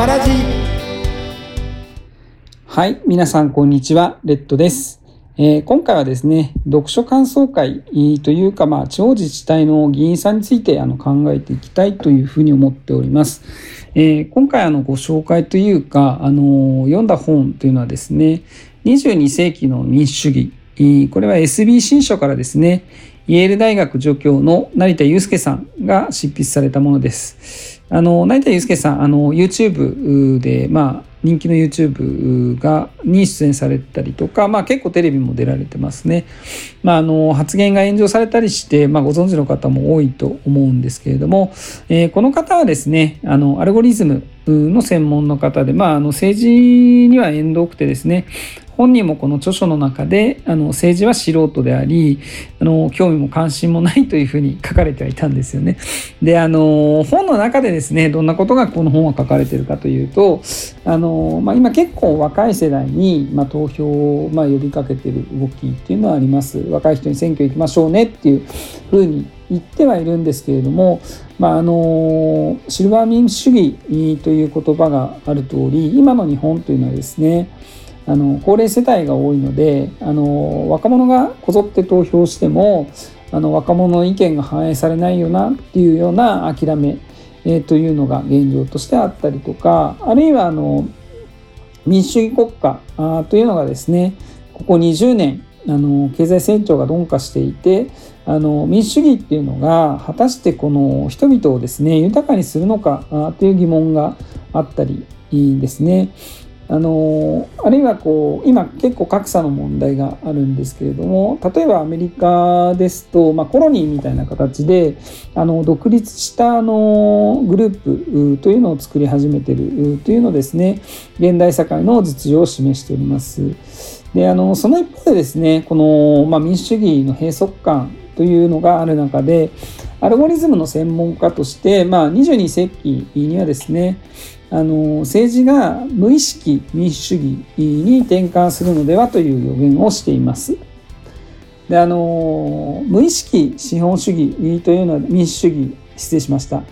マラジ。はい皆さんこんにちは。レッドです、えー今回はですね読書感想会というかまあ地方自治体の議員さんについてあの考えていきたいというふうに思っております、えー今回あのご紹介というかあの読んだ本というのはですね22世紀の民主主義。これは SB 新書からですねイェール大学助教の成田祐介さんが執筆されたものです。あの成田祐介さんあの YouTube で、まあ、人気の YouTube がに出演されたりとか、まあ、結構テレビも出られてますね。まあ、あの発言が炎上されたりして、まあ、ご存知の方も多いと思うんですけれども、えーこの方はですねあのアルゴリズムの専門の方で、まあ、あの政治には縁遠くてですね本人もこの著書の中であの政治は素人でありあの興味も関心もないというふうに書かれてはいたんですよね。であの本の中でですねどんなことがこの本は書かれてるかというとあの、まあ、今結構若い世代に、まあ、投票を、まあ、呼びかけてる動きっていうのはあります。若い人に選挙行きましょうねっていうふうに言ってはいるんですけれども、まあ、あのシルバー民主主義という言葉がある通り今の日本というのはですねあの高齢世帯が多いのであの若者がこぞって投票してもあの若者の意見が反映されないよなっていうような諦め、えーというのが現状としてあったりとかあるいはあの民主主義国家あというのがですねここ20年あの経済成長が鈍化していてあの民主主義っていうのが果たしてこの人々をですね豊かにするのかという疑問があったりですね。あのあるいはこう今結構格差の問題があるんですけれども例えばアメリカですと、まあ、コロニーみたいな形であの独立したあのグループというのを作り始めてるというのですね現代社会の実情を示しております。であのその一方でですねこの、まあ、民主主義の閉塞感というのがある中でアルゴリズムの専門家として、まあ、22世紀にはですねあの政治が無意識民主主義に転換するのではという予言をしています。であの無意識資本主義というのは民主主義失礼しました。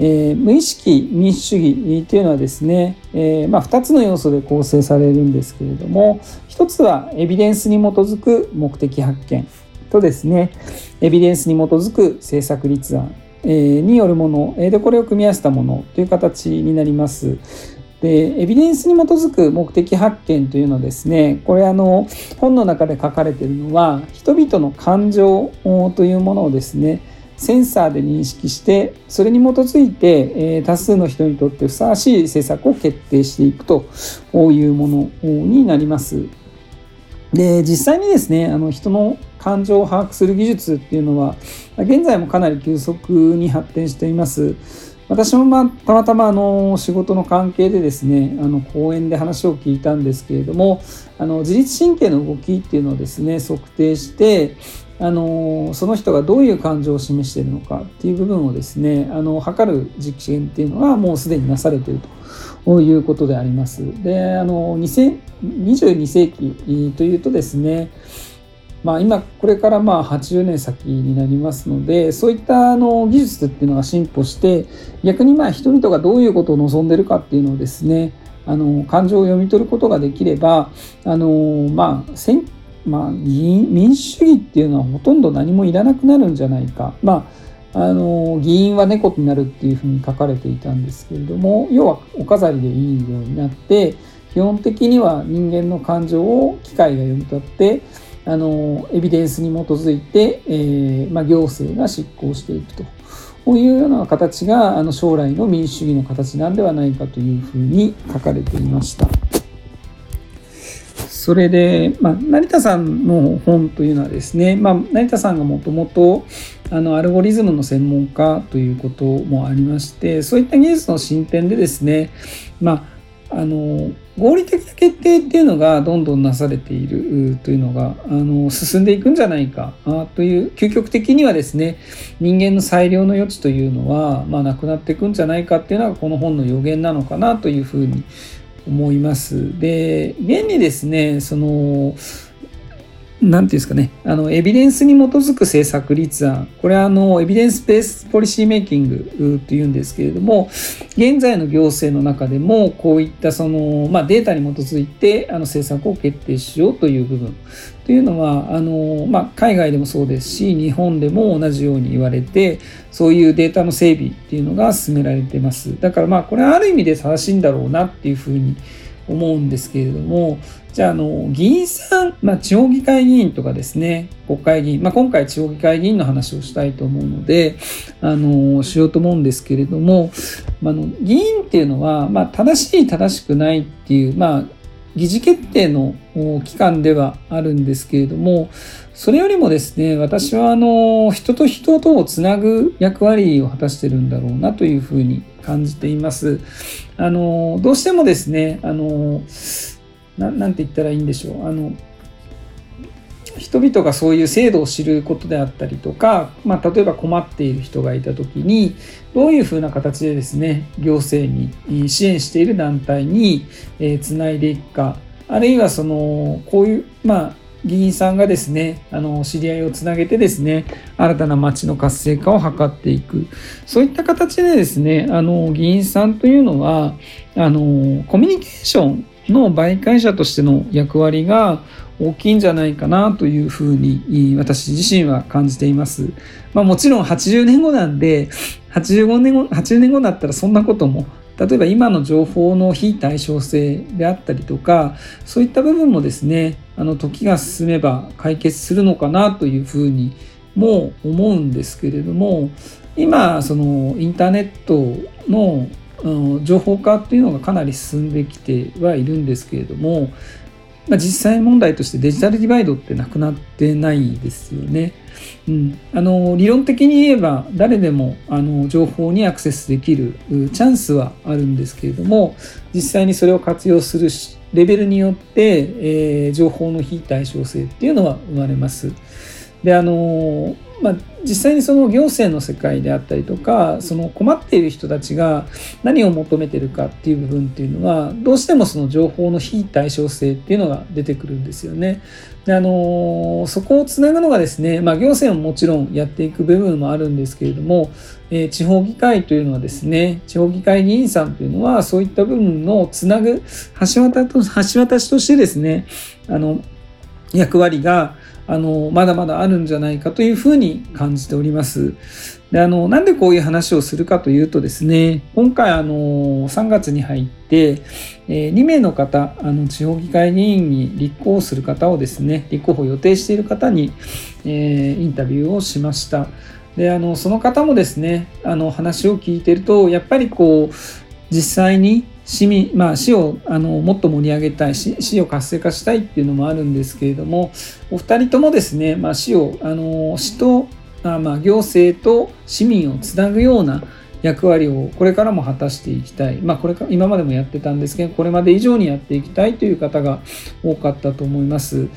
えー無意識民主主義というのはですね、えーまあ、2つの要素で構成されるんですけれども1つはエビデンスに基づく目的発見とですねエビデンスに基づく政策立案によるものえーでこれを組み合わせたものという形になります。でエビデンスに基づく目的発見というのはですねこれあの本の中で書かれているのは人々の感情というものをですねセンサーで認識してそれに基づいて、え多数の人にとってふさわしい政策を決定していくというものになります。で実際にですねあの人の感情を把握する技術っていうのは現在もかなり急速に発展しています。私も、まあ、たまたまあの仕事の関係でですねあの講演で話を聞いたんですけれどもあの自律神経の動きっていうのをですね測定してあのその人がどういう感情を示しているのかっていう部分をですねあの測る実験っていうのはもうすでになされているということであります。であの2022世紀というとですねまあ、今これからまあ80年先になりますのでそういったあの技術っていうのが進歩して逆にまあ人々がどういうことを望んでるかっていうのをですねあの感情を読み取ることができればあのまあ選まあ、民主主義っていうのはほとんど何もいらなくなるんじゃないか。まああの議員は猫になるっていうふうに書かれていたんですけれども要はお飾りでいいようになって基本的には人間の感情を機械が読み取ってあのエビデンスに基づいて、えーまあ、行政が執行していくとこういうような形があの将来の民主主義の形なんではないかというふうに書かれていました。それで、まあ、成田さんの本というのはですね、まあ、成田さんがもともとあのアルゴリズムの専門家ということもありましてそういった技術の進展でですね、まあ、あの合理的な決定っていうのがどんどんなされているというのがあの進んでいくんじゃないかという究極的にはですね人間の裁量の余地というのは、まあ、なくなっていくんじゃないかっていうのがこの本の予言なのかなというふうに思います。で現にですねそのなんていうんですかね、あのエビデンスに基づく政策立案、これはあのエビデンスベースポリシーメイキングというんですけれども、現在の行政の中でも、こういったその、まあ、データに基づいてあの政策を決定しようという部分。というのは、あのまあ、海外でもそうですし、日本でも同じように言われて、そういうデータの整備っていうのが進められています。だからまあ、これはある意味で正しいんだろうなっていうふうに思うんですけれども、じゃあ、あの、議員さん、まあ、地方議会議員とかですね、国会議員、まあ、今回地方議会議員の話をしたいと思うので、あの、しようと思うんですけれども、まあ、の議員っていうのは、まあ、正しい、正しくないっていう、まあ、議事決定の機関ではあるんですけれども、それよりもですね、私はあの人と人とをつなぐ役割を果たしてるんだろうなというふうに感じています。あのどうしてもですね、あのなんて言ったらいいんでしょう。あの人々がそういう制度を知ることであったりとか、まあ、例えば困っている人がいた時にどういうふうな形でですね行政に支援している団体につないでいくかあるいはそのこういうまあ議員さんがですねあの知り合いをつなげてですね新たな町の活性化を図っていくそういった形でですねあの議員さんというのはあのコミュニケーションの媒介者としての役割が大きいんじゃないかなというふうに私自身は感じています。まあ、もちろん80年後なんで85年後80年後だったらそんなことも例えば今の情報の非対称性であったりとかそういった部分もですねあの時が進めば解決するのかなというふうにも思うんですけれども今そのインターネットの情報化っていうのがかなり進んできてはいるんですけれども、まあ、実際問題としてデジタルディバイドってなくなってないですよね。うん、あの理論的に言えば誰でもあの情報にアクセスできるチャンスはあるんですけれども実際にそれを活用するレベルによって、えー、情報の非対称性っていうのは生まれます。であのまあ、実際にその行政の世界であったりとかその困っている人たちが何を求めてるかっていう部分っていうのはどうしてもその情報の非対称性っていうのが出てくるんですよね。であのそこをつなぐのがですね、まあ、行政ももちろんやっていく部分もあるんですけれども、えー、地方議会というのはですね地方議会議員さんというのはそういった部分のつなぐ橋渡と橋渡しとしてですねあの役割があのまだまだあるんじゃないかというふうに感じております。であのなんでこういう話をするかというとですね今回あの3月に入って、え、2名の方あの地方議会議員に立候補する方をですね立候補予定している方に、えー、インタビューをしました。であのその方もですねあの話を聞いてるとやっぱりこう実際に市民、まあ、市をあのもっと盛り上げたい市を活性化したいっていうのもあるんですけれどもお二人ともですね、まあ、市をあの市とあまあ行政と市民をつなぐような役割をこれからも果たしていきたい、まあ、これか今までもやってたんですけどこれまで以上にやっていきたいという方が多かったと思います。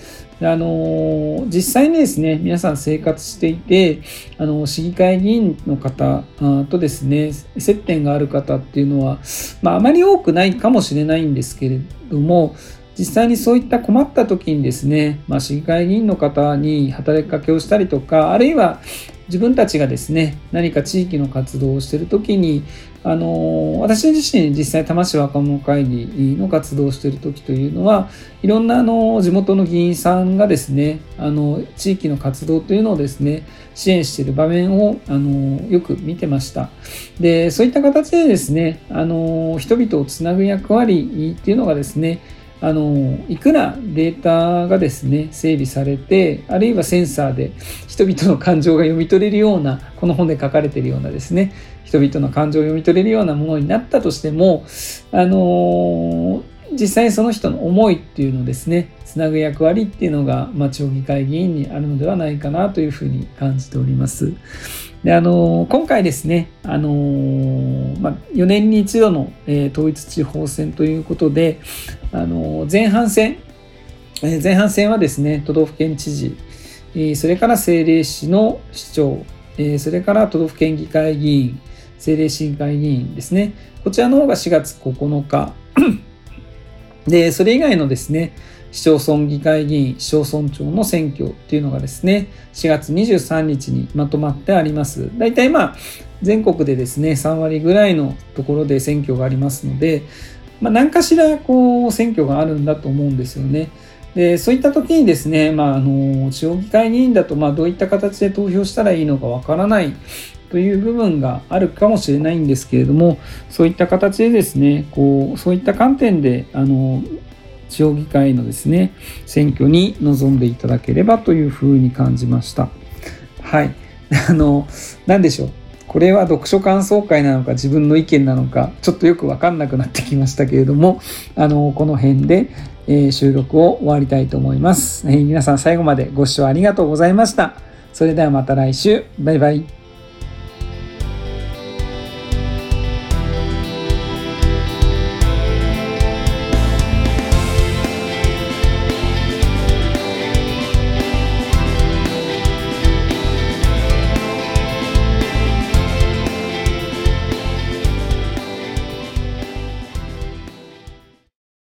あの実際にですね皆さん生活していてあの市議会議員の方とですね接点がある方っていうのは、まあ、あまり多くないかもしれないんですけれども実際にそういった困った時にですね、まあ、市議会議員の方に働きかけをしたりとかあるいは自分たちがですね何か地域の活動をしている時にあの私自身実際多摩市若者会議の活動をしている時というのはいろんなあの地元の議員さんがですねあの地域の活動というのをですね支援している場面をあのよく見てました。でそういった形でですねあの人々をつなぐ役割っていうのがですねあのいくらデータがですね整備されてあるいはセンサーで人々の感情が読み取れるようなこの本で書かれているようなですね人々の感情を読み取れるようなものになったとしてもあの実際にその人の思いっていうのをですねつなぐ役割っていうのが、まあ、地方議会議員にあるのではないかなというふうに感じております。であの今回ですね、あのまあ、4年に一度の、えー、統一地方選ということで、あの前半戦、えー、前半戦はですね都道府県知事、えー、それから政令市の市長、えそれから都道府県議会議員政令市議会議員ですね。こちらの方が4月9日。でそれ以外のですね市町村議会議員、市町村長の選挙っていうのがですね、4月23日にまとまってあります。大体まあ、全国でですね、3割ぐらいのところで選挙がありますので、まあ、何かしらこう選挙があるんだと思うんですよね。でそういった時にですね、まあ、あの地方議会議員だと、まあ、どういった形で投票したらいいのかわからないという部分があるかもしれないんですけれどもそういった形でですねこうそういった観点であの地方議会のですね選挙に臨んでいただければというふうに感じました。はい。あの、何でしょう。これは読書感想会なのか自分の意見なのかちょっとよくわかんなくなってきましたけれどもあのこの辺で、えー、収録を終わりたいと思います、えー、皆さん最後までご視聴ありがとうございましたそれではまた来週バイバイ